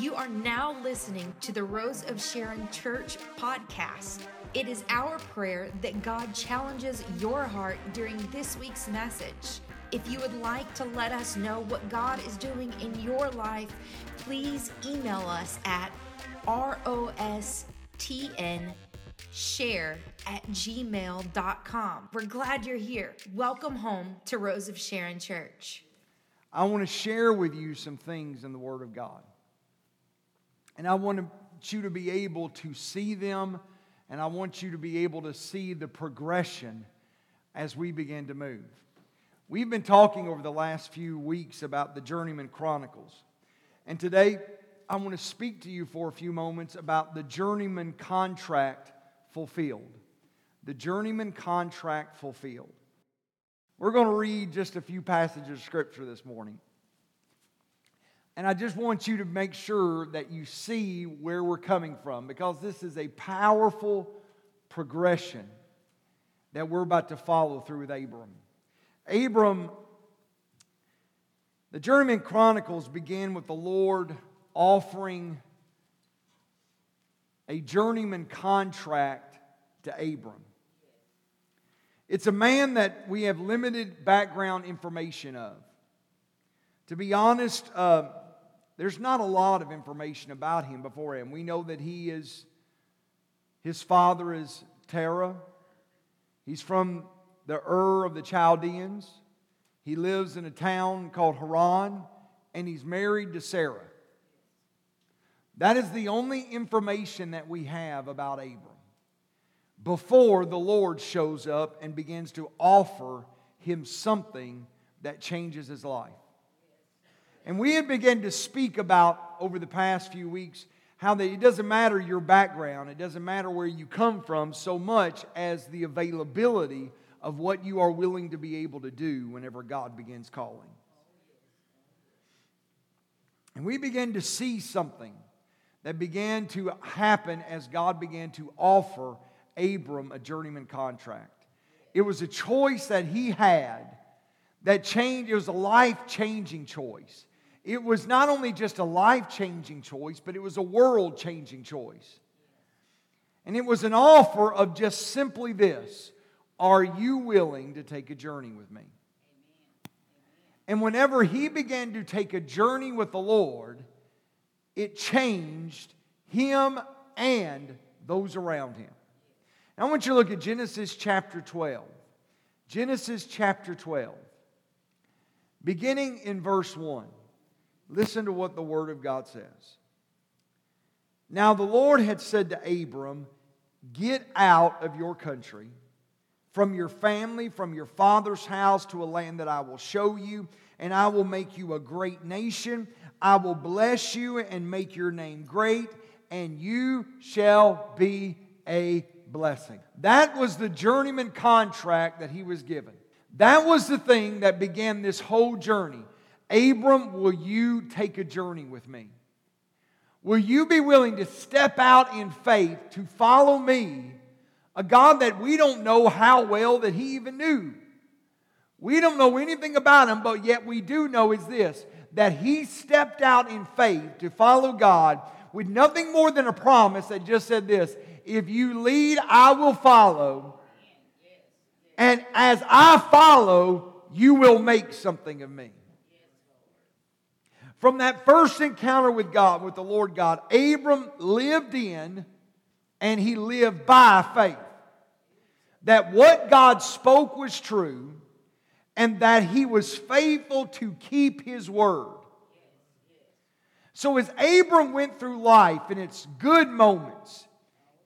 You are now listening to the Rose of Sharon Church podcast. It is our prayer that God challenges your heart during this week's message. If you would like to let us know what God is doing in your life, please email us at rostn share at gmail.com. We're glad you're here. Welcome home to Rose of Sharon Church. I want to share with you some things in the Word of God. And I want you to be able to see them, and I want you to be able to see the progression as we begin to move. We've been talking over the last few weeks about the Journeyman Chronicles. And today, I want to speak to you for a few moments about the Journeyman contract fulfilled. The Journeyman contract fulfilled. We're going to read just a few passages of Scripture this morning. And I just want you to make sure that you see where we're coming from because this is a powerful progression that we're about to follow through with Abram. Abram, the Journeyman Chronicles began with the Lord offering a journeyman contract to Abram. It's a man that we have limited background information of. To be honest, uh, there's not a lot of information about him before him. We know that he is, his father is Terah. He's from the Ur of the Chaldeans. He lives in a town called Haran, and he's married to Sarah. That is the only information that we have about Abram before the Lord shows up and begins to offer him something that changes his life. And we had begun to speak about over the past few weeks how that it doesn't matter your background, it doesn't matter where you come from so much as the availability of what you are willing to be able to do whenever God begins calling. And we began to see something that began to happen as God began to offer Abram a journeyman contract. It was a choice that he had that changed, it was a life changing choice. It was not only just a life changing choice, but it was a world changing choice. And it was an offer of just simply this Are you willing to take a journey with me? And whenever he began to take a journey with the Lord, it changed him and those around him. Now, I want you to look at Genesis chapter 12. Genesis chapter 12. Beginning in verse 1. Listen to what the Word of God says. Now, the Lord had said to Abram, Get out of your country, from your family, from your father's house, to a land that I will show you, and I will make you a great nation. I will bless you and make your name great, and you shall be a blessing. That was the journeyman contract that he was given. That was the thing that began this whole journey. Abram, will you take a journey with me? Will you be willing to step out in faith to follow me, a God that we don't know how well that he even knew? We don't know anything about him, but yet we do know is this that he stepped out in faith to follow God with nothing more than a promise that just said this if you lead, I will follow. And as I follow, you will make something of me. From that first encounter with God, with the Lord God, Abram lived in and he lived by faith. That what God spoke was true and that he was faithful to keep his word. So as Abram went through life in its good moments,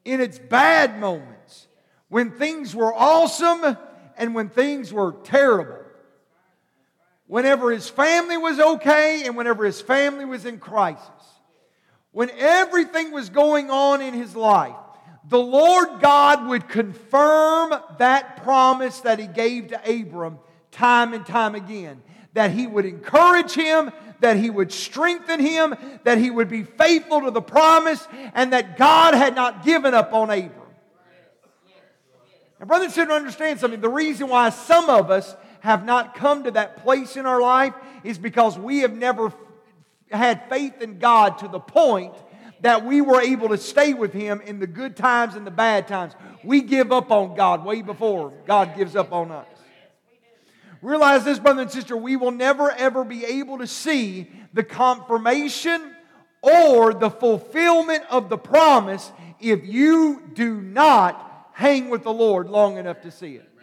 in its bad moments, when things were awesome and when things were terrible. Whenever his family was okay and whenever his family was in crisis. When everything was going on in his life, the Lord God would confirm that promise that he gave to Abram time and time again. That he would encourage him, that he would strengthen him, that he would be faithful to the promise, and that God had not given up on Abram. Now, brothers you should understand something. The reason why some of us have not come to that place in our life is because we have never had faith in God to the point that we were able to stay with Him in the good times and the bad times. We give up on God way before God gives up on us. Realize this, brother and sister, we will never ever be able to see the confirmation or the fulfillment of the promise if you do not hang with the Lord long enough to see it.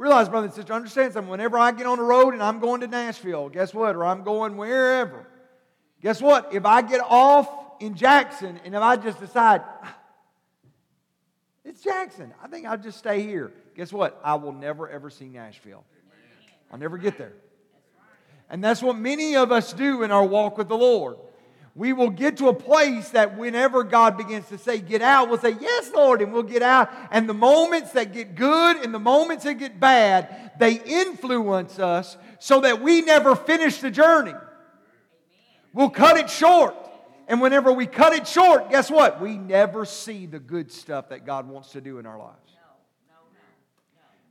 Realize, brother and sister, understand something. Whenever I get on the road and I'm going to Nashville, guess what? Or I'm going wherever. Guess what? If I get off in Jackson and if I just decide, it's Jackson, I think I'll just stay here. Guess what? I will never ever see Nashville. I'll never get there. And that's what many of us do in our walk with the Lord we will get to a place that whenever God begins to say, get out, we'll say, yes, Lord, and we'll get out. And the moments that get good and the moments that get bad, they influence us so that we never finish the journey. We'll cut it short. And whenever we cut it short, guess what? We never see the good stuff that God wants to do in our lives.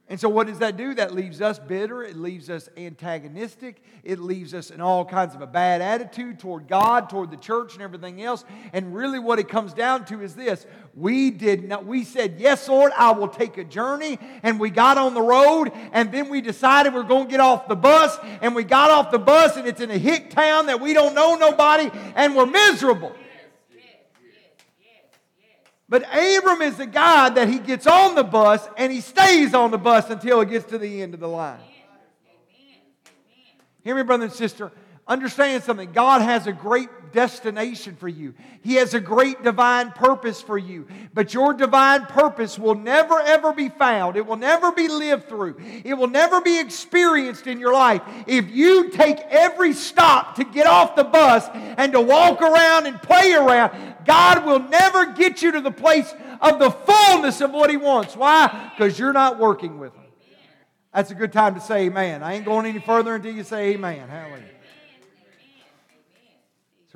And so, what does that do? That leaves us bitter. It leaves us antagonistic. It leaves us in all kinds of a bad attitude toward God, toward the church, and everything else. And really, what it comes down to is this: we did not. We said, "Yes, Lord, I will take a journey," and we got on the road, and then we decided we're going to get off the bus, and we got off the bus, and it's in a hick town that we don't know nobody, and we're miserable. But Abram is the guy that he gets on the bus and he stays on the bus until it gets to the end of the line. Hear me, brother and sister. Understand something. God has a great destination for you. He has a great divine purpose for you. But your divine purpose will never ever be found. It will never be lived through. It will never be experienced in your life if you take every stop to get off the bus and to walk around and play around. God will never get you to the place of the fullness of what He wants. Why? Because you're not working with Him. That's a good time to say amen. I ain't going any further until you say amen. Hallelujah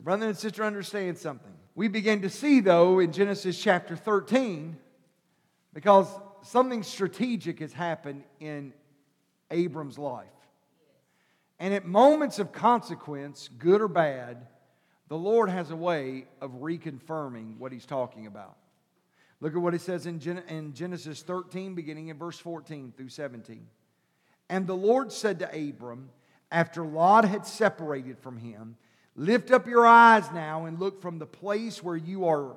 brother and sister, understand something. We begin to see, though, in Genesis chapter 13, because something strategic has happened in Abram's life. And at moments of consequence, good or bad, the Lord has a way of reconfirming what he's talking about. Look at what he says in, Genesis 13, beginning in verse 14 through 17. And the Lord said to Abram, after Lot had separated from him, Lift up your eyes now and look from the place where you are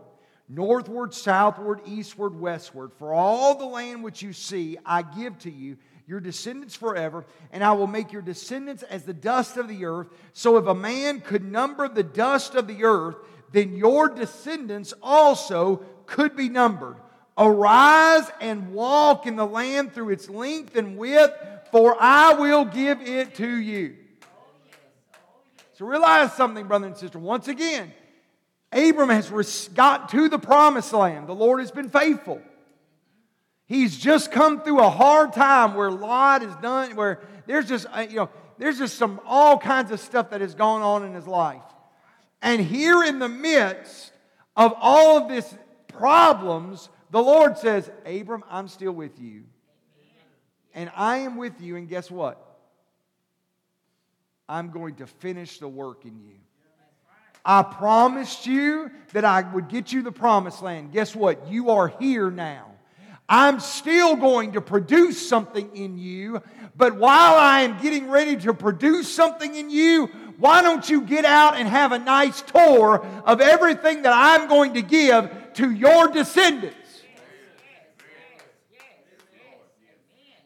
northward, southward, eastward, westward. For all the land which you see, I give to you, your descendants forever, and I will make your descendants as the dust of the earth. So if a man could number the dust of the earth, then your descendants also could be numbered. Arise and walk in the land through its length and width, for I will give it to you. So realize something, brother and sister. Once again, Abram has got to the promised land. The Lord has been faithful. He's just come through a hard time where Lot is done, where there's just, uh, you know, there's just some all kinds of stuff that has gone on in his life. And here in the midst of all of this problems, the Lord says, Abram, I'm still with you. And I am with you, and guess what? I'm going to finish the work in you. I promised you that I would get you the promised land. Guess what? You are here now. I'm still going to produce something in you, but while I am getting ready to produce something in you, why don't you get out and have a nice tour of everything that I'm going to give to your descendants?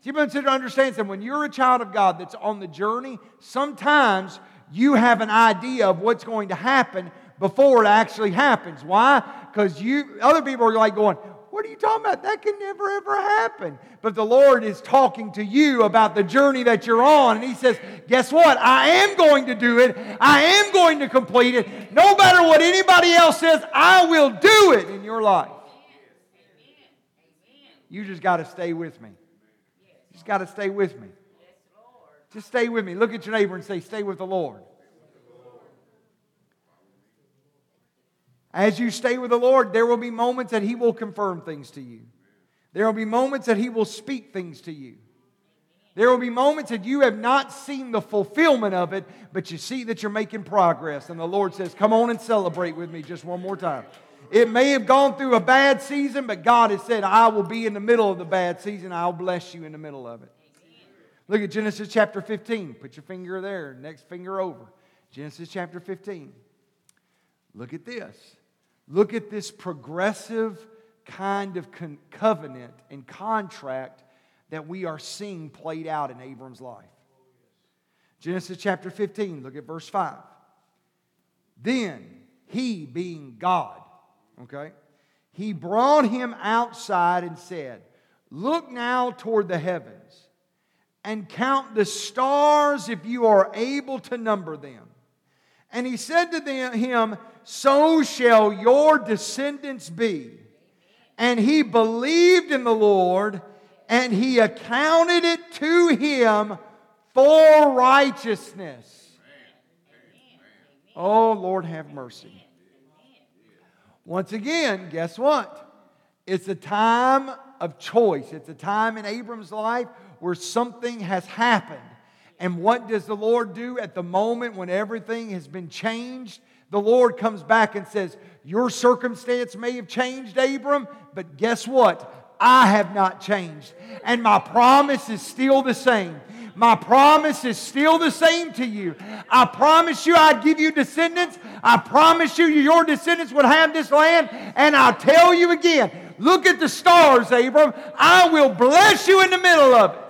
But to understand that when you're a child of God that's on the journey, sometimes you have an idea of what's going to happen before it actually happens. Why? Because you other people are like going, What are you talking about? That can never ever happen. But the Lord is talking to you about the journey that you're on. And He says, Guess what? I am going to do it. I am going to complete it. No matter what anybody else says, I will do it in your life. You just got to stay with me got to stay with me. Just stay with me. Look at your neighbor and say, Stay with the Lord. As you stay with the Lord, there will be moments that He will confirm things to you. There will be moments that He will speak things to you. There will be moments that you have not seen the fulfillment of it, but you see that you're making progress. And the Lord says, Come on and celebrate with me just one more time. It may have gone through a bad season, but God has said, I will be in the middle of the bad season. I'll bless you in the middle of it. Look at Genesis chapter 15. Put your finger there, next finger over. Genesis chapter 15. Look at this. Look at this progressive kind of con- covenant and contract that we are seeing played out in Abram's life. Genesis chapter 15, look at verse 5. Then he, being God, okay, he brought him outside and said, Look now toward the heavens and count the stars if you are able to number them. And he said to them, him, So shall your descendants be. And he believed in the Lord, and he accounted it to him for righteousness. Oh, Lord, have mercy. Once again, guess what? It's a time of choice. It's a time in Abram's life where something has happened. And what does the Lord do at the moment when everything has been changed? The Lord comes back and says, Your circumstance may have changed, Abram, but guess what? I have not changed. And my promise is still the same. My promise is still the same to you. I promise you I'd give you descendants. I promise you your descendants would have this land. And I'll tell you again look at the stars, Abram. I will bless you in the middle of it.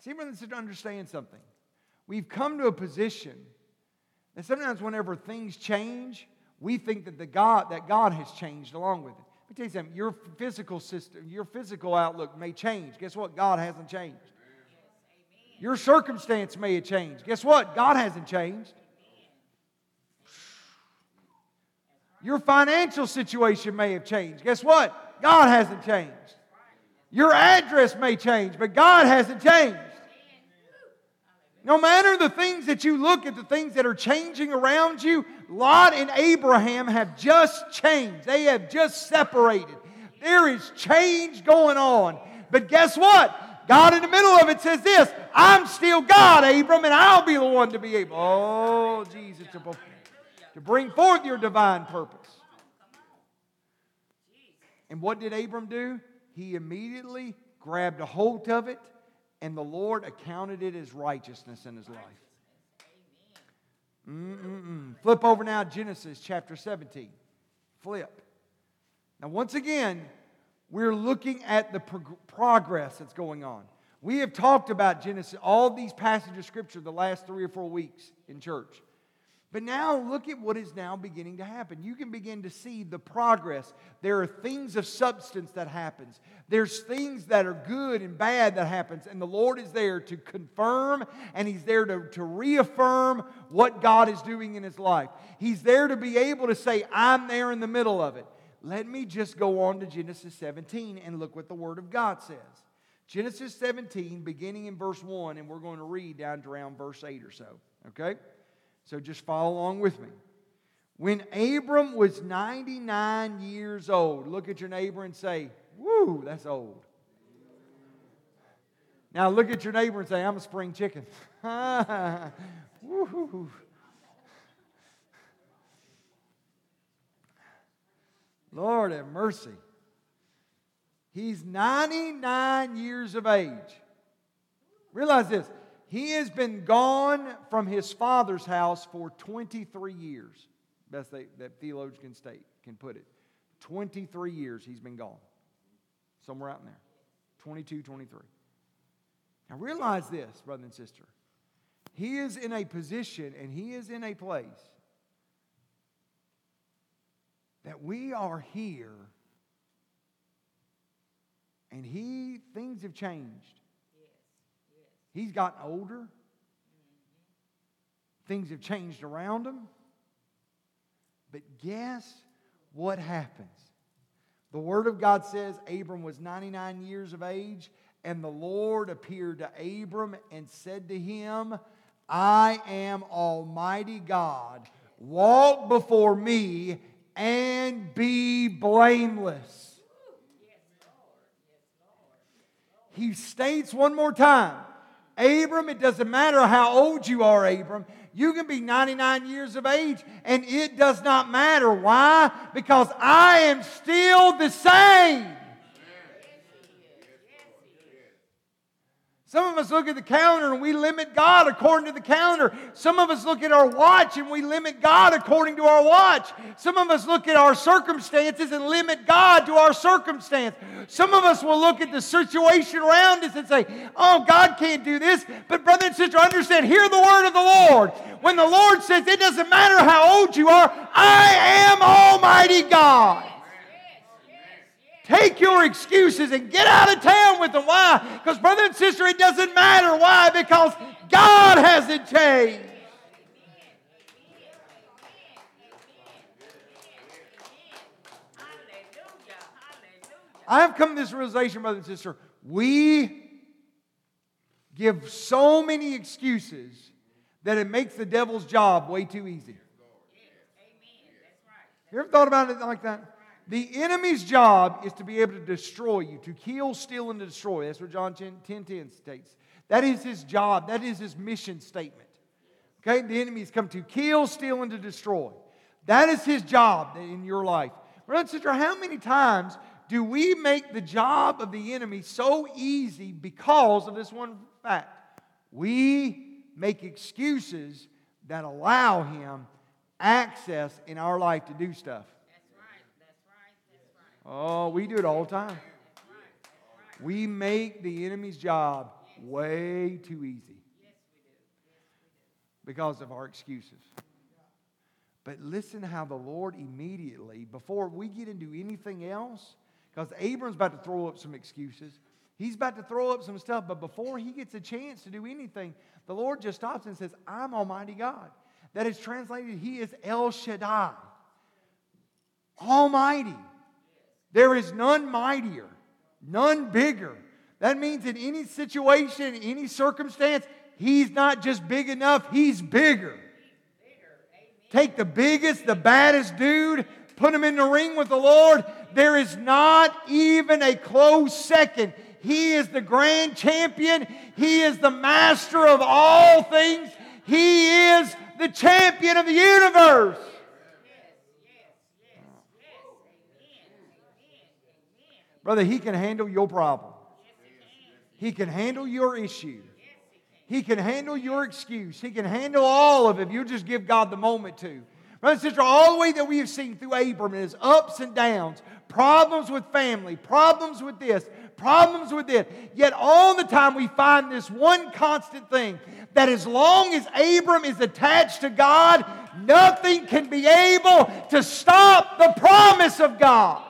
See, brothers, to understand something. We've come to a position that sometimes whenever things change, we think that the God that God has changed along with it. Let me tell you something. Your physical system, your physical outlook may change. Guess what? God hasn't changed. Your circumstance may have changed. Guess what? God hasn't changed. Your financial situation may have changed. Guess what? God hasn't changed. Your address may change, but God hasn't changed. No matter the things that you look at, the things that are changing around you, Lot and Abraham have just changed. They have just separated. There is change going on. But guess what? God in the middle of it says this I'm still God, Abram, and I'll be the one to be able, oh, Jesus, to, to bring forth your divine purpose. And what did Abram do? He immediately grabbed a hold of it and the Lord accounted it as righteousness in his life. Mm-mm-mm. Flip over now, Genesis chapter 17. Flip. Now, once again, we're looking at the prog- progress that's going on. We have talked about Genesis, all these passages of Scripture, the last three or four weeks in church. But now look at what is now beginning to happen. You can begin to see the progress. There are things of substance that happens. There's things that are good and bad that happens. And the Lord is there to confirm and He's there to, to reaffirm what God is doing in His life. He's there to be able to say, I'm there in the middle of it. Let me just go on to Genesis 17 and look what the Word of God says. Genesis 17, beginning in verse 1, and we're going to read down to around verse 8 or so. Okay? So just follow along with me. When Abram was 99 years old, look at your neighbor and say, Woo, that's old. Now look at your neighbor and say, I'm a spring chicken. Woo. Lord have mercy. He's 99 years of age. Realize this he has been gone from his father's house for 23 years. Best they, that theologian state, can put it. 23 years he's been gone. Somewhere out in there. 22, 23. Now realize this, brother and sister. He is in a position and he is in a place that we are here and he things have changed. He's gotten older. Mm-hmm. Things have changed around him. But guess what happens? The Word of God says Abram was 99 years of age, and the Lord appeared to Abram and said to him, I am Almighty God. Walk before me and be blameless. he states one more time Abram, it doesn't matter how old you are, Abram. You can be 99 years of age and it does not matter. Why? Because I am still the same. Some of us look at the calendar and we limit God according to the calendar. Some of us look at our watch and we limit God according to our watch. Some of us look at our circumstances and limit God to our circumstance. Some of us will look at the situation around us and say, Oh, God can't do this. But, brother and sister, understand, hear the word of the Lord. When the Lord says, It doesn't matter how old you are, I am Almighty God. Take your excuses and get out of town with them. Why? Because, brother and sister, it doesn't matter. Why? Because God hasn't changed. I have come to this realization, brother and sister. We give so many excuses that it makes the devil's job way too easy. You ever thought about it like that? The enemy's job is to be able to destroy you, to kill, steal, and destroy. That's what John 10, 10, 10 states. That is his job. That is his mission statement. Okay? The enemy has come to kill, steal, and to destroy. That is his job in your life. Brother and sister, how many times do we make the job of the enemy so easy because of this one fact? We make excuses that allow him access in our life to do stuff. Oh, we do it all the time. We make the enemy's job way too easy because of our excuses. But listen how the Lord immediately, before we get into anything else, because Abram's about to throw up some excuses, he's about to throw up some stuff, but before he gets a chance to do anything, the Lord just stops and says, I'm Almighty God. That is translated, He is El Shaddai, Almighty. There is none mightier, none bigger. That means in any situation, any circumstance, He's not just big enough, He's bigger. Take the biggest, the baddest dude, put him in the ring with the Lord. There is not even a close second. He is the grand champion. He is the master of all things. He is the champion of the universe. Brother, He can handle your problem. He can handle your issue. He can handle your excuse. He can handle all of it if you just give God the moment to. Brother and sister, all the way that we have seen through Abram is ups and downs, problems with family, problems with this, problems with this. Yet all the time we find this one constant thing that as long as Abram is attached to God, nothing can be able to stop the promise of God.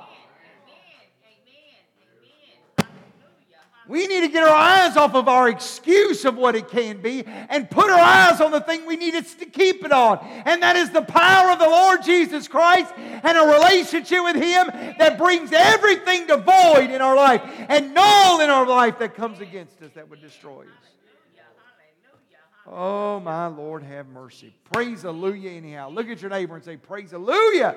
We need to get our eyes off of our excuse of what it can be and put our eyes on the thing we need to keep it on. And that is the power of the Lord Jesus Christ and a relationship with Him that brings everything to void in our life and null in our life that comes against us that would destroy us. Oh, my Lord, have mercy. Praise Hallelujah, anyhow. Look at your neighbor and say, Praise Hallelujah.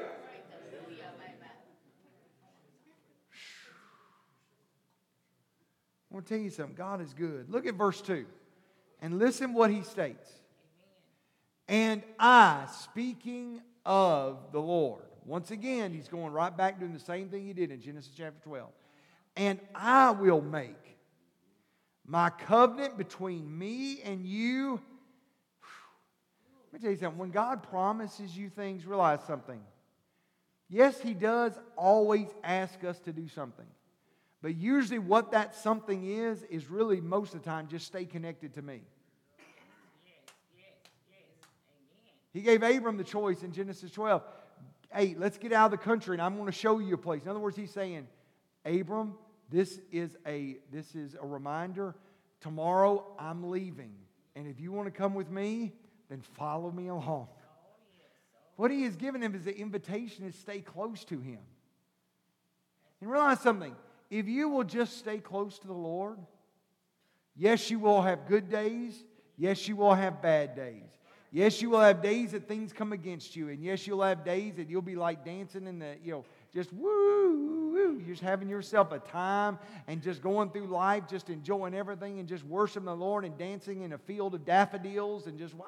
Want to tell you something. God is good. Look at verse 2 and listen what he states. And I, speaking of the Lord, once again, he's going right back doing the same thing he did in Genesis chapter 12. And I will make my covenant between me and you. Let me tell you something. When God promises you things, realize something. Yes, He does always ask us to do something. But usually, what that something is, is really most of the time just stay connected to me. He gave Abram the choice in Genesis 12. Hey, let's get out of the country and I'm going to show you a place. In other words, he's saying, Abram, this is a this is a reminder. Tomorrow I'm leaving. And if you want to come with me, then follow me along. What he has given him is the invitation to stay close to him. And realize something if you will just stay close to the Lord, yes, you will have good days. Yes, you will have bad days. Yes, you will have days that things come against you. And yes, you'll have days that you'll be like dancing in the, you know, just woo, woo, just having yourself a time and just going through life, just enjoying everything and just worshiping the Lord and dancing in a field of daffodils and just wow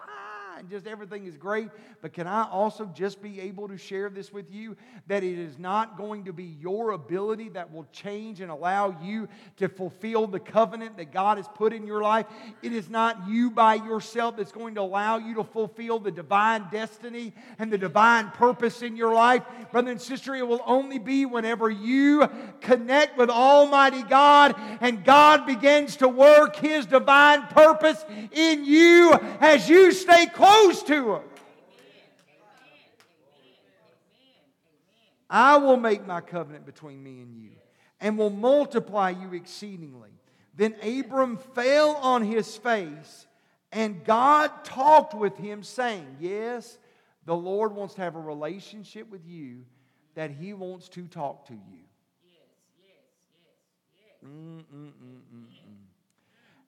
and just everything is great. But can I also just be able to share this with you that it is not going to be your ability that will change and allow you to fulfill the covenant that God has put in your life? It is not you by yourself that's going to allow you to fulfill the divine destiny and the divine purpose in your life. Brother and sister, it will only be whenever you connect with Almighty God and God begins to work His divine purpose in you as you stay close to Him. I will make my covenant between me and you and will multiply you exceedingly. Then Abram fell on his face, and God talked with him, saying, Yes, the Lord wants to have a relationship with you, that he wants to talk to you. Mm, mm, mm,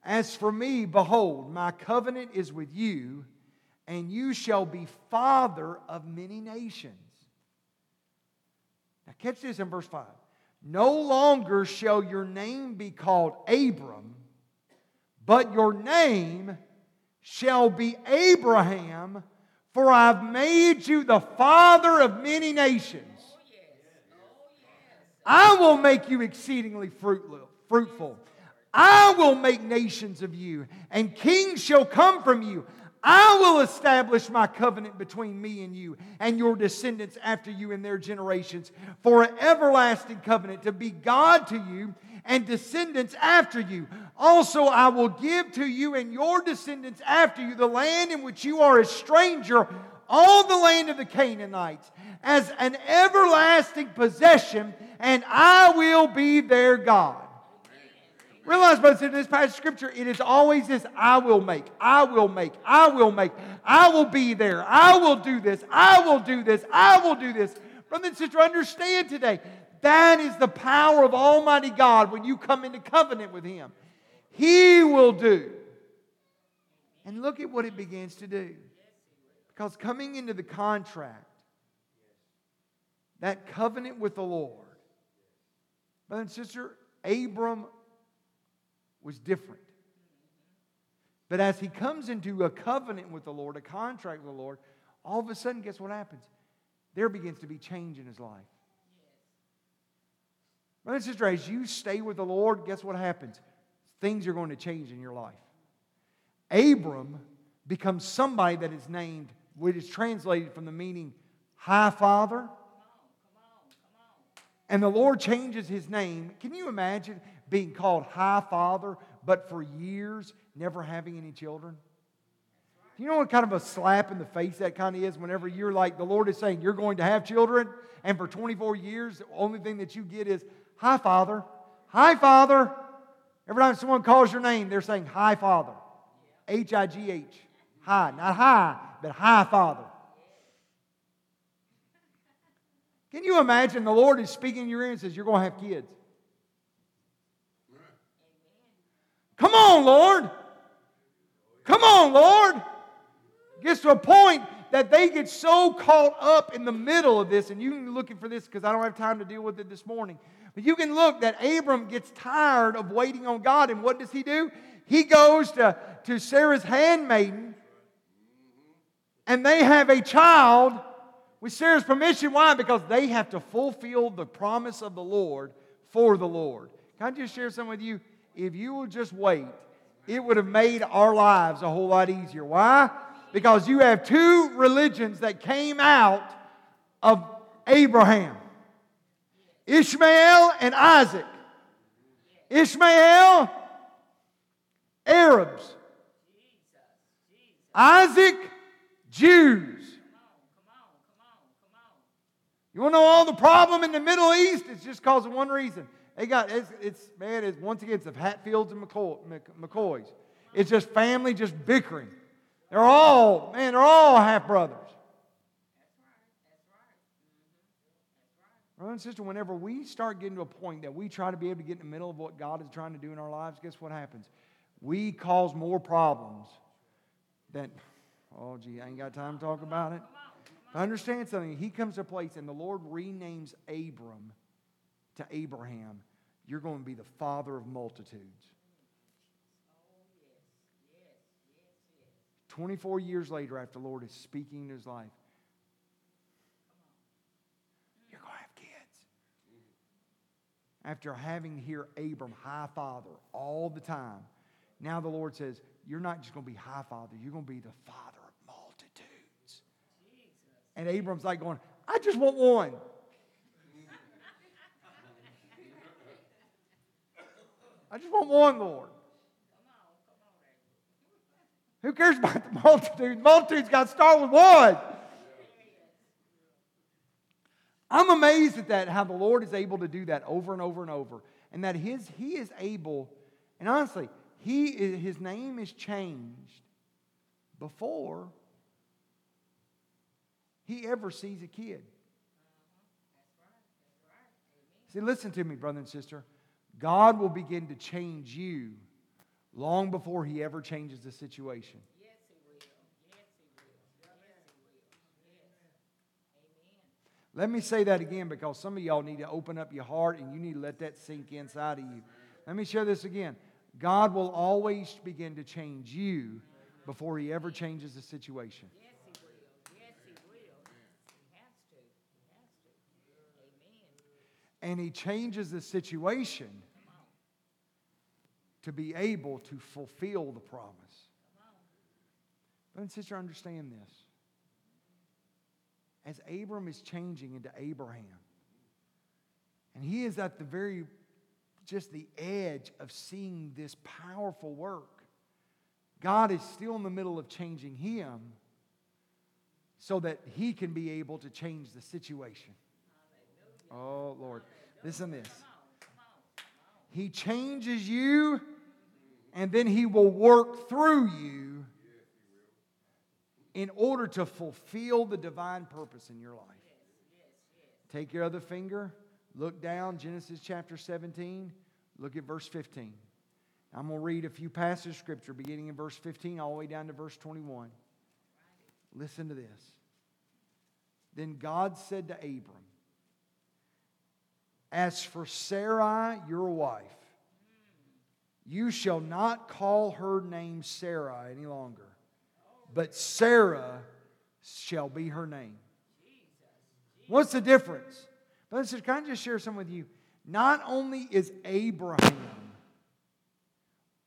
As for me, behold, my covenant is with you and you shall be father of many nations. Now, catch this in verse 5. No longer shall your name be called Abram, but your name shall be Abraham, for I've made you the father of many nations. I will make you exceedingly fruitful. I will make nations of you, and kings shall come from you. I will establish my covenant between me and you and your descendants after you and their generations for an everlasting covenant to be God to you and descendants after you. Also, I will give to you and your descendants after you the land in which you are a stranger, all the land of the Canaanites, as an everlasting possession, and I will be their God. Realize, brothers, in this passage of scripture, it is always this I will make, I will make, I will make, I will be there, I will do this, I will do this, I will do this. Brothers and sisters, understand today that is the power of Almighty God when you come into covenant with Him. He will do. And look at what it begins to do. Because coming into the contract, that covenant with the Lord, brother and sister, Abram was different. But as he comes into a covenant with the Lord, a contract with the Lord, all of a sudden, guess what happens? There begins to be change in his life. Brother and sister, as you stay with the Lord, guess what happens? Things are going to change in your life. Abram becomes somebody that is named, which is translated from the meaning high father. And the Lord changes his name. Can you imagine? Being called high father, but for years never having any children? Do you know what kind of a slap in the face that kind of is whenever you're like, the Lord is saying you're going to have children, and for 24 years, the only thing that you get is, Hi, Father. Hi, Father. Every time someone calls your name, they're saying, Hi, Father. H I G H. Hi. Not hi, but Hi, Father. Can you imagine the Lord is speaking in your ear and says, You're going to have kids? Come on, Lord. Come on, Lord. Gets to a point that they get so caught up in the middle of this, and you can be looking for this because I don't have time to deal with it this morning. But you can look that Abram gets tired of waiting on God, and what does he do? He goes to, to Sarah's handmaiden, and they have a child with Sarah's permission. Why? Because they have to fulfill the promise of the Lord for the Lord. Can I just share something with you? If you will just wait, it would have made our lives a whole lot easier. Why? Because you have two religions that came out of Abraham Ishmael and Isaac. Ishmael, Arabs. Isaac, Jews. You want to know all the problem in the Middle East? It's just because of one reason they got it's, it's man. It's once again it's the Hatfields and McCoy, McCoys. It's just family just bickering. They're all man. They're all half brothers. Brother and sister, whenever we start getting to a point that we try to be able to get in the middle of what God is trying to do in our lives, guess what happens? We cause more problems than, oh, gee, I ain't got time to talk about it. Understand something. He comes to a place and the Lord renames Abram to Abraham, You're going to be the father of multitudes. 24 years later, after the Lord is speaking in his life, you're going to have kids. After having to hear Abram, high father, all the time, now the Lord says, You're not just going to be high father, you're going to be the father of multitudes. And Abram's like going, I just want one. I just want one, Lord. Who cares about the multitude? The multitude's got to start with one. I'm amazed at that, how the Lord is able to do that over and over and over. And that his, he is able, and honestly, he is, his name is changed before he ever sees a kid. See, listen to me, brother and sister. God will begin to change you long before he ever changes the situation. Let me say that again because some of y'all need to open up your heart and you need to let that sink inside of you. Let me share this again. God will always begin to change you before he ever changes the situation. And he changes the situation to be able to fulfill the promise. Brother and sister, understand this. As Abram is changing into Abraham, and he is at the very, just the edge of seeing this powerful work, God is still in the middle of changing him so that he can be able to change the situation. Oh, Lord. Listen to this. He changes you and then He will work through you in order to fulfill the divine purpose in your life. Take your other finger, look down, Genesis chapter 17, look at verse 15. I'm going to read a few passages of scripture beginning in verse 15 all the way down to verse 21. Listen to this. Then God said to Abram, As for Sarai, your wife, you shall not call her name Sarai any longer, but Sarah shall be her name. What's the difference? But can I just share something with you? Not only is Abraham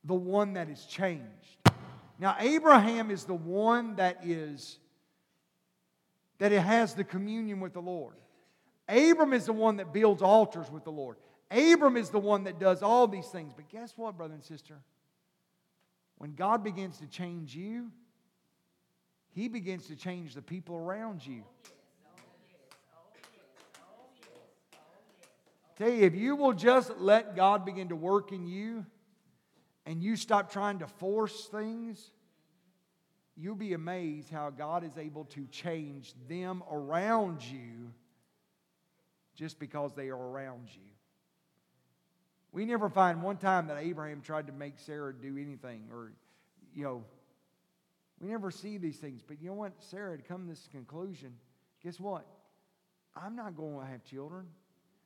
the one that is changed. Now, Abraham is the one that is that it has the communion with the Lord. Abram is the one that builds altars with the Lord. Abram is the one that does all these things. But guess what, brother and sister? When God begins to change you, He begins to change the people around you. Tell you, if you will just let God begin to work in you and you stop trying to force things, you'll be amazed how God is able to change them around you just because they are around you. We never find one time that Abraham tried to make Sarah do anything or, you know, we never see these things. But you know what? Sarah had come to this conclusion. Guess what? I'm not going to have children.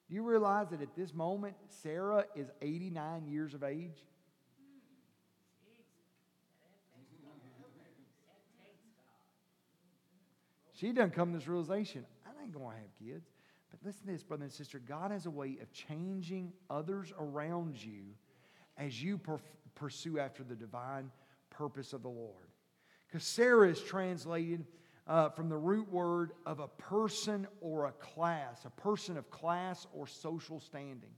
Do you realize that at this moment, Sarah is 89 years of age? She doesn't come to this realization I ain't going to have kids. But listen to this, brother and sister. God has a way of changing others around you as you per- pursue after the divine purpose of the Lord. Because Sarah is translated uh, from the root word of a person or a class, a person of class or social standing.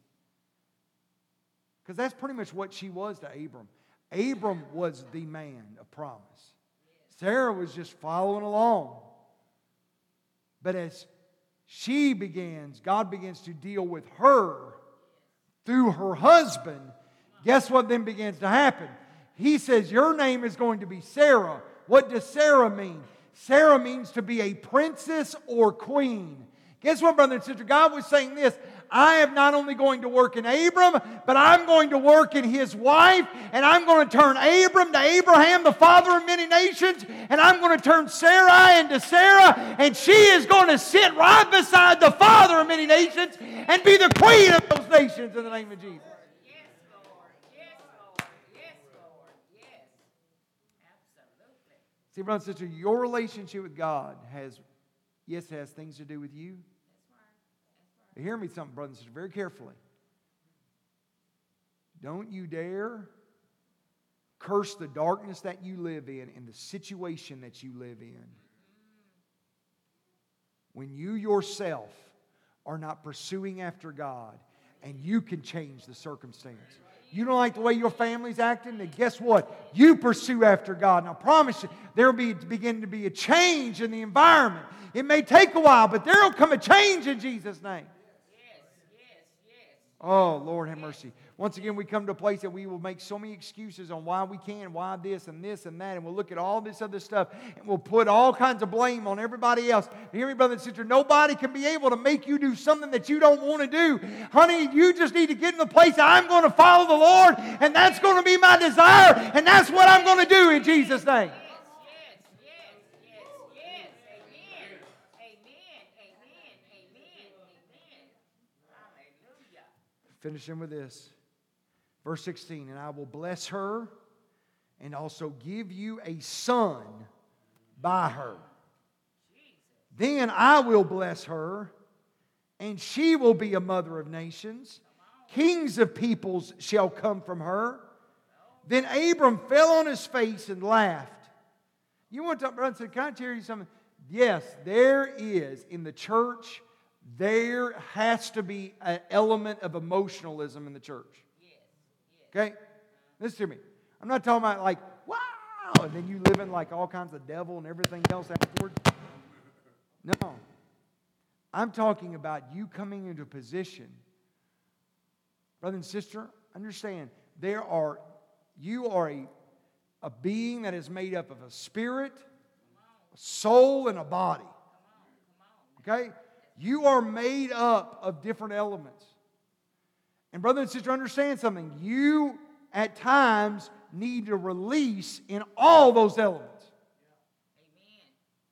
Because that's pretty much what she was to Abram. Abram was the man of promise. Sarah was just following along. But as she begins, God begins to deal with her through her husband. Guess what then begins to happen? He says, Your name is going to be Sarah. What does Sarah mean? Sarah means to be a princess or queen. Guess what, brother and sister? God was saying this I am not only going to work in Abram, but I'm going to work in his wife, and I'm going to turn Abram to Abraham, the father of many nations, and I'm going to turn Sarai into Sarah, and she is going to sit right beside the father of many nations and be the queen of those nations in the name of Jesus. See, brother and sister, your relationship with God has, yes, it has things to do with you. Hear me something, brothers and sister, very carefully. Don't you dare curse the darkness that you live in and the situation that you live in. When you yourself are not pursuing after God and you can change the circumstance. You don't like the way your family's acting, then guess what? You pursue after God. And I promise you, there will be begin to be a change in the environment. It may take a while, but there will come a change in Jesus' name. Oh, Lord, have mercy. Once again, we come to a place that we will make so many excuses on why we can, why this and this and that, and we'll look at all this other stuff and we'll put all kinds of blame on everybody else. Hear me, brother and sister, nobody can be able to make you do something that you don't want to do. Honey, you just need to get in the place I'm going to follow the Lord, and that's going to be my desire, and that's what I'm going to do in Jesus' name. Finishing with this. Verse 16, and I will bless her and also give you a son by her. Then I will bless her, and she will be a mother of nations. Kings of peoples shall come from her. Then Abram fell on his face and laughed. You want to brother? Can I tell you something? Yes, there is in the church there has to be an element of emotionalism in the church. Okay? Listen to me. I'm not talking about like, wow, and then you live in like all kinds of devil and everything else afterward. No. I'm talking about you coming into a position. Brother and sister, understand, there are, you are a, a being that is made up of a spirit, a soul, and a body. Okay? You are made up of different elements. And, brother and sister, understand something. You, at times, need to release in all those elements.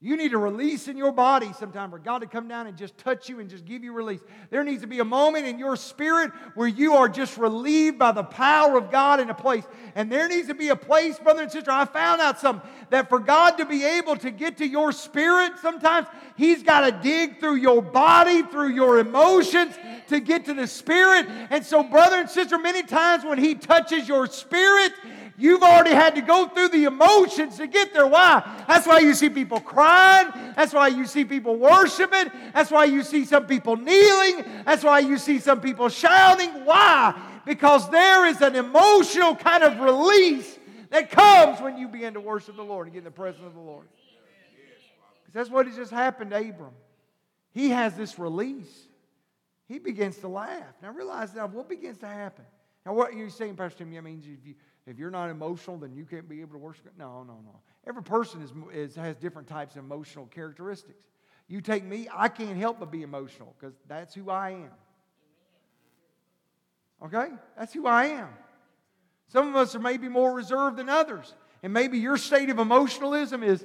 You need a release in your body sometime for God to come down and just touch you and just give you release. There needs to be a moment in your spirit where you are just relieved by the power of God in a place. And there needs to be a place, brother and sister. I found out something that for God to be able to get to your spirit, sometimes He's got to dig through your body, through your emotions to get to the spirit. And so, brother and sister, many times when He touches your spirit, You've already had to go through the emotions to get there. Why? That's why you see people crying. That's why you see people worshiping. That's why you see some people kneeling. That's why you see some people shouting. Why? Because there is an emotional kind of release that comes when you begin to worship the Lord and get in the presence of the Lord. Because that's what has just happened to Abram. He has this release. He begins to laugh. Now realize now what begins to happen. Now what you're saying, Pastor Tim, that means if you if you're not emotional, then you can't be able to worship. No, no, no. Every person is, is, has different types of emotional characteristics. You take me, I can't help but be emotional because that's who I am. Okay? That's who I am. Some of us are maybe more reserved than others. And maybe your state of emotionalism is,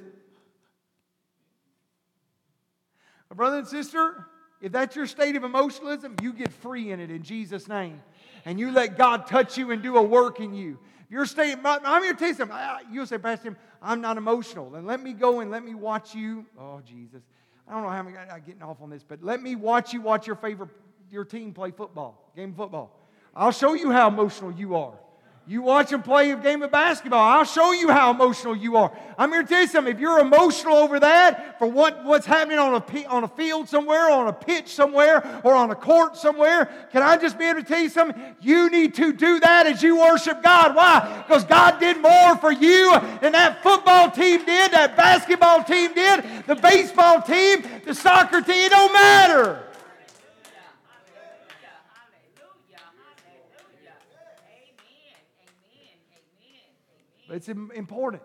brother and sister, if that's your state of emotionalism, you get free in it in Jesus' name. And you let God touch you and do a work in you. You're staying, I'm here to tell you something. You'll say, Pastor Tim, I'm not emotional. Then let me go and let me watch you. Oh, Jesus. I don't know how I'm getting off on this, but let me watch you watch your favorite, your team play football, game of football. I'll show you how emotional you are. You watch them play a game of basketball. I'll show you how emotional you are. I'm here to tell you something. If you're emotional over that, for what, what's happening on a, on a field somewhere, on a pitch somewhere, or on a court somewhere, can I just be able to tell you something? You need to do that as you worship God. Why? Because God did more for you than that football team did, that basketball team did, the baseball team, the soccer team. It don't matter. But it's important.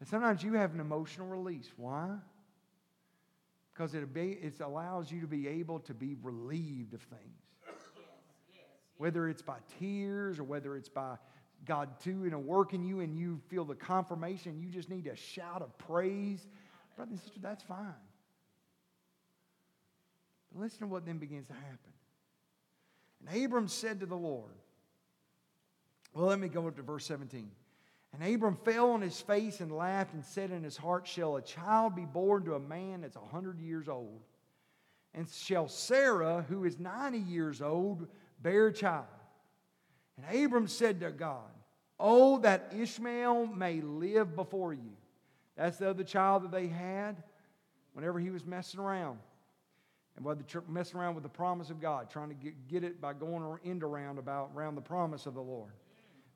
And sometimes you have an emotional release. Why? because it, it allows you to be able to be relieved of things. Whether it's by tears or whether it's by God doing a work in you and you feel the confirmation, you just need a shout of praise. Brother and sister, that's fine. But listen to what then begins to happen. And Abram said to the Lord, well, let me go up to verse 17. And Abram fell on his face and laughed and said in his heart, Shall a child be born to a man that's a hundred years old? And shall Sarah, who is 90 years old, bear a child? And Abram said to God, Oh, that Ishmael may live before you. That's the other child that they had whenever he was messing around. And whether messing around with the promise of God, trying to get, get it by going around about around the promise of the Lord.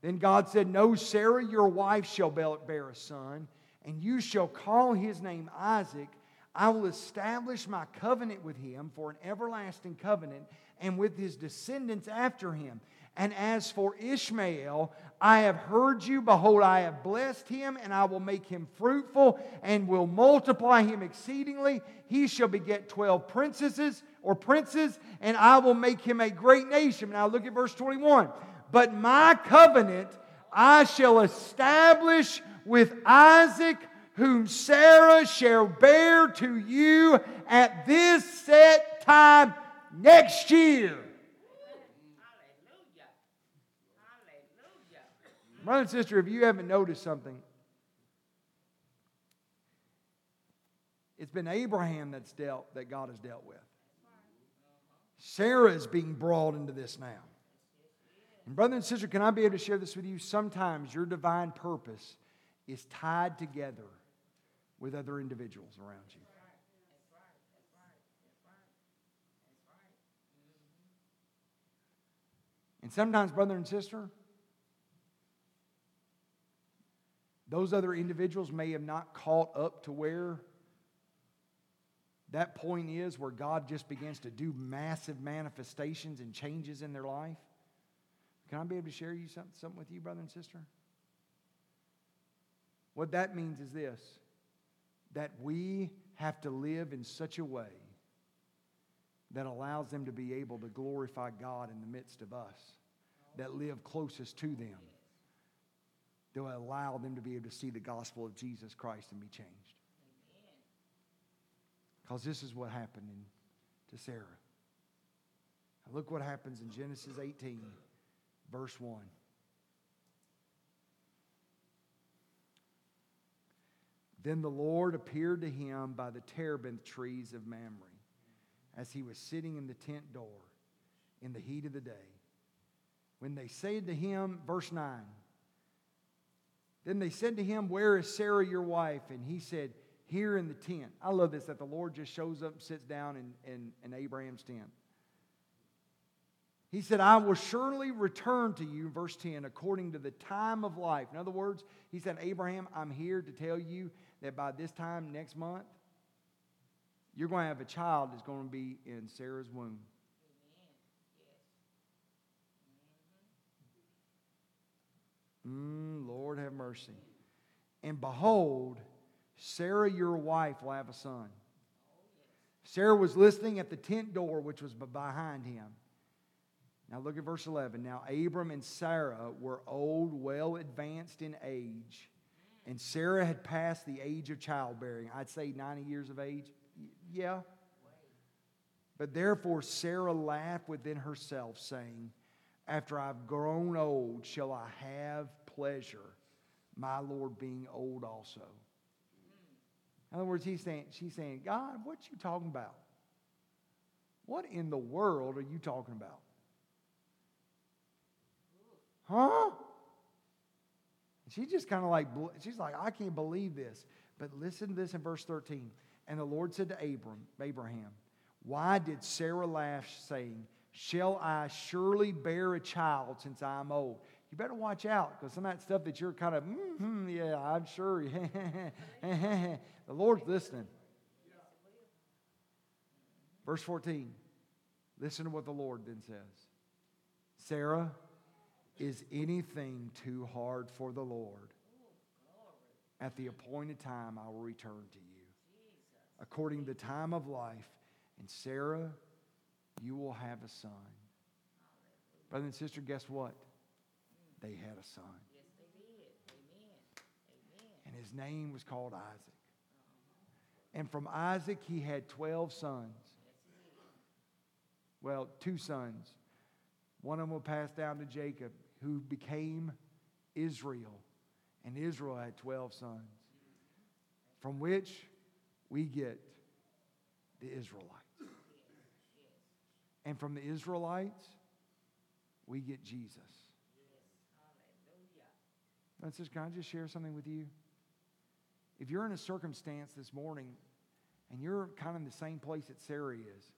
Then God said, No, Sarah, your wife shall bear a son, and you shall call his name Isaac. I will establish my covenant with him for an everlasting covenant, and with his descendants after him. And as for Ishmael, I have heard you. Behold, I have blessed him, and I will make him fruitful, and will multiply him exceedingly. He shall beget twelve princesses or princes, and I will make him a great nation. Now look at verse 21. But my covenant I shall establish with Isaac, whom Sarah shall bear to you at this set time next year. Hallelujah. Hallelujah. Brother and sister, if you haven't noticed something, it's been Abraham that's dealt, that God has dealt with. Sarah is being brought into this now. And, brother and sister, can I be able to share this with you? Sometimes your divine purpose is tied together with other individuals around you. And sometimes, brother and sister, those other individuals may have not caught up to where that point is where God just begins to do massive manifestations and changes in their life. Can I be able to share you something, something with you, brother and sister? What that means is this that we have to live in such a way that allows them to be able to glorify God in the midst of us, that live closest to them, that will allow them to be able to see the gospel of Jesus Christ and be changed. Because this is what happened in, to Sarah. look what happens in Genesis 18 verse 1. Then the Lord appeared to him by the terebinth trees of Mamre as he was sitting in the tent door in the heat of the day. When they said to him, verse 9, then they said to him, Where is Sarah your wife? And he said, Here in the tent. I love this that the Lord just shows up and sits down in, in, in Abraham's tent. He said, I will surely return to you, verse 10, according to the time of life. In other words, he said, Abraham, I'm here to tell you that by this time next month, you're going to have a child that's going to be in Sarah's womb. Mm, Lord have mercy. And behold, Sarah, your wife, will have a son. Sarah was listening at the tent door, which was behind him. Now look at verse 11. Now Abram and Sarah were old, well advanced in age, and Sarah had passed the age of childbearing. I'd say 90 years of age. Yeah. But therefore Sarah laughed within herself, saying, After I've grown old, shall I have pleasure, my Lord being old also. In other words, he's saying, she's saying, God, what you talking about? What in the world are you talking about? Huh? She just kind of like, she's like, I can't believe this. But listen to this in verse 13. And the Lord said to Abram, Abraham, Why did Sarah laugh, saying, Shall I surely bear a child since I am old? You better watch out because some of that stuff that you're kind of, mm-hmm, yeah, I'm sure. the Lord's listening. Verse 14. Listen to what the Lord then says. Sarah, is anything too hard for the Lord? At the appointed time, I will return to you, according to the time of life. And Sarah, you will have a son. Brother and sister, guess what? They had a son. Yes, they did. Amen. Amen. And his name was called Isaac. And from Isaac, he had 12 sons. Well, two sons. One of them will pass down to Jacob, who became Israel. And Israel had 12 sons, from which we get the Israelites. And from the Israelites, we get Jesus. Francis, can I just share something with you? If you're in a circumstance this morning and you're kind of in the same place that Sarah is,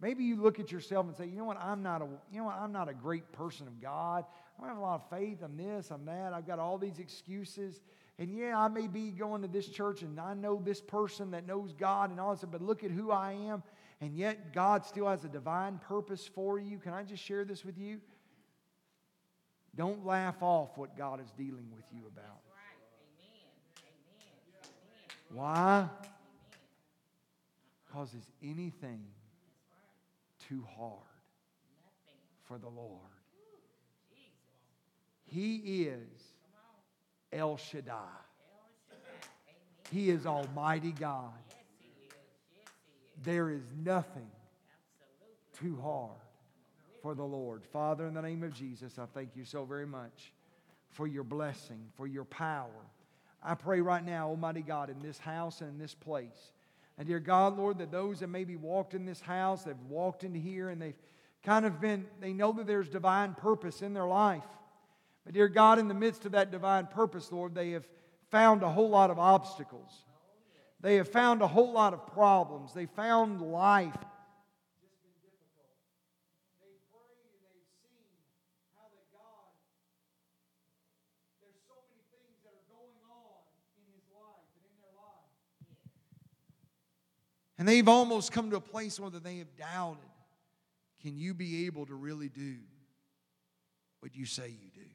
maybe you look at yourself and say, you know what, I'm not a, you know what, I'm not a great person of God. I don't have a lot of faith. I'm this, I'm that. I've got all these excuses. And yeah, I may be going to this church and I know this person that knows God and all that, but look at who I am and yet God still has a divine purpose for you. Can I just share this with you? Don't laugh off what God is dealing with you about. Why? Because is anything too hard for the Lord? He is El Shaddai. He is Almighty God. There is nothing too hard for the Lord. Father, in the name of Jesus, I thank you so very much for your blessing, for your power. I pray right now, Almighty God, in this house and in this place. And dear God, Lord, that those that maybe walked in this house, they've walked into here and they've kind of been, they know that there's divine purpose in their life. But dear God, in the midst of that divine purpose, Lord, they have found a whole lot of obstacles. They have found a whole lot of problems. They found life just been difficult. They prayed and they've seen how that God, there's so many things that are going on in his life and in their life. And they've almost come to a place where they have doubted can you be able to really do what you say you do?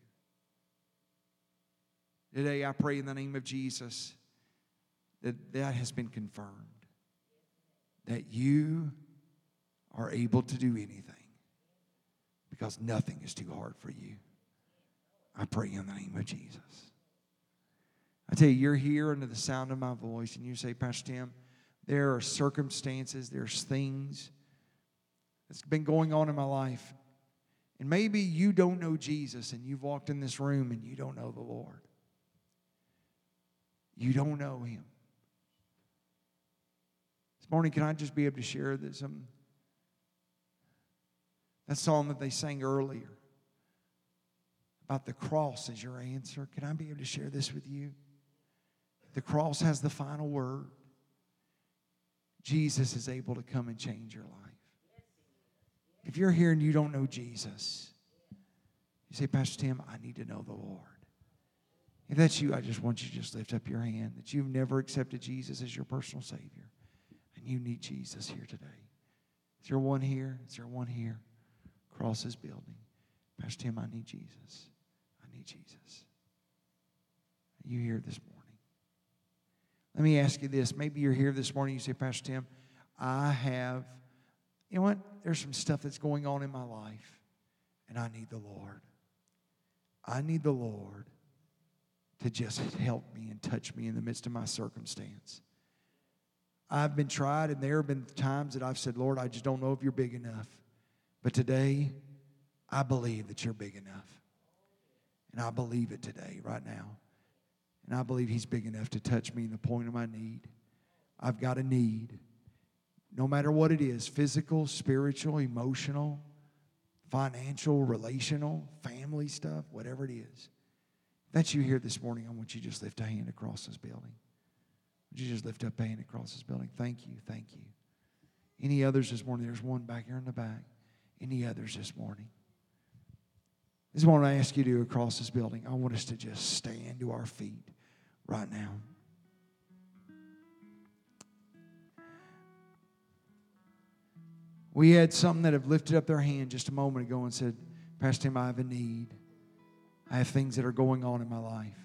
Today, I pray in the name of Jesus that that has been confirmed. That you are able to do anything because nothing is too hard for you. I pray in the name of Jesus. I tell you, you're here under the sound of my voice, and you say, Pastor Tim, there are circumstances, there's things that's been going on in my life. And maybe you don't know Jesus and you've walked in this room and you don't know the Lord. You don't know Him. This morning, can I just be able to share that that song that they sang earlier about the cross as your answer? Can I be able to share this with you? The cross has the final word. Jesus is able to come and change your life. If you're here and you don't know Jesus, you say, Pastor Tim, I need to know the Lord. If that's you, I just want you to just lift up your hand that you've never accepted Jesus as your personal Savior and you need Jesus here today. Is there one here? Is there one here? Across this building. Pastor Tim, I need Jesus. I need Jesus. Are you here this morning? Let me ask you this. Maybe you're here this morning. You say, Pastor Tim, I have, you know what? There's some stuff that's going on in my life, and I need the Lord. I need the Lord to just help me and touch me in the midst of my circumstance. I've been tried, and there have been times that I've said, Lord, I just don't know if you're big enough. But today, I believe that you're big enough. And I believe it today, right now. And I believe He's big enough to touch me in the point of my need. I've got a need, no matter what it is physical, spiritual, emotional, financial, relational, family stuff, whatever it is. If that's you here this morning, I want you to just lift a hand across this building. Would you just lift up a hand across this building? Thank you, thank you. Any others this morning? There's one back here in the back. Any others this morning? This is what I ask you to across this building. I want us to just stand to our feet right now. We had some that have lifted up their hand just a moment ago and said, Pastor Tim, I have a need. I have things that are going on in my life.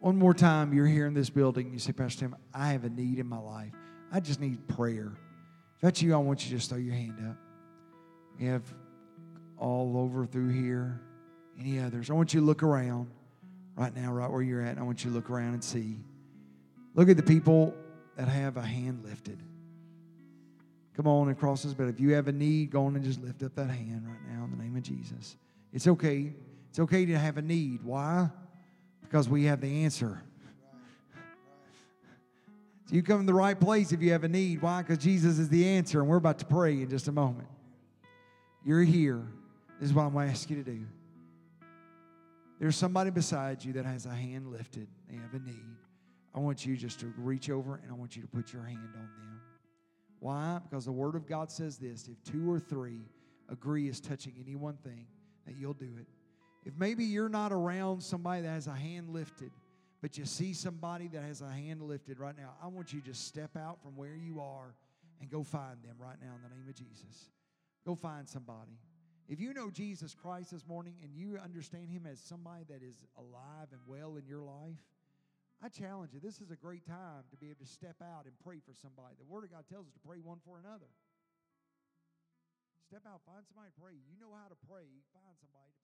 One more time, you're here in this building. You say, Pastor Tim, I have a need in my life. I just need prayer. If that's you, I want you to just throw your hand up. We have all over through here. Any others? I want you to look around right now, right where you're at. I want you to look around and see. Look at the people that have a hand lifted. Come on across this bed. If you have a need, go on and just lift up that hand right now in the name of Jesus. It's okay. It's okay to have a need. Why? Because we have the answer. So you come in the right place if you have a need. Why? Because Jesus is the answer, and we're about to pray in just a moment. You're here. This is what I'm going to ask you to do. There's somebody beside you that has a hand lifted. They have a need. I want you just to reach over and I want you to put your hand on them. Why? Because the Word of God says this if two or three agree is touching any one thing, that you'll do it. If maybe you're not around somebody that has a hand lifted, but you see somebody that has a hand lifted right now, I want you to just step out from where you are and go find them right now in the name of Jesus. Go find somebody. If you know Jesus Christ this morning and you understand Him as somebody that is alive and well in your life, I challenge you. This is a great time to be able to step out and pray for somebody. The Word of God tells us to pray one for another. Step out, find somebody to pray. You know how to pray, find somebody to pray.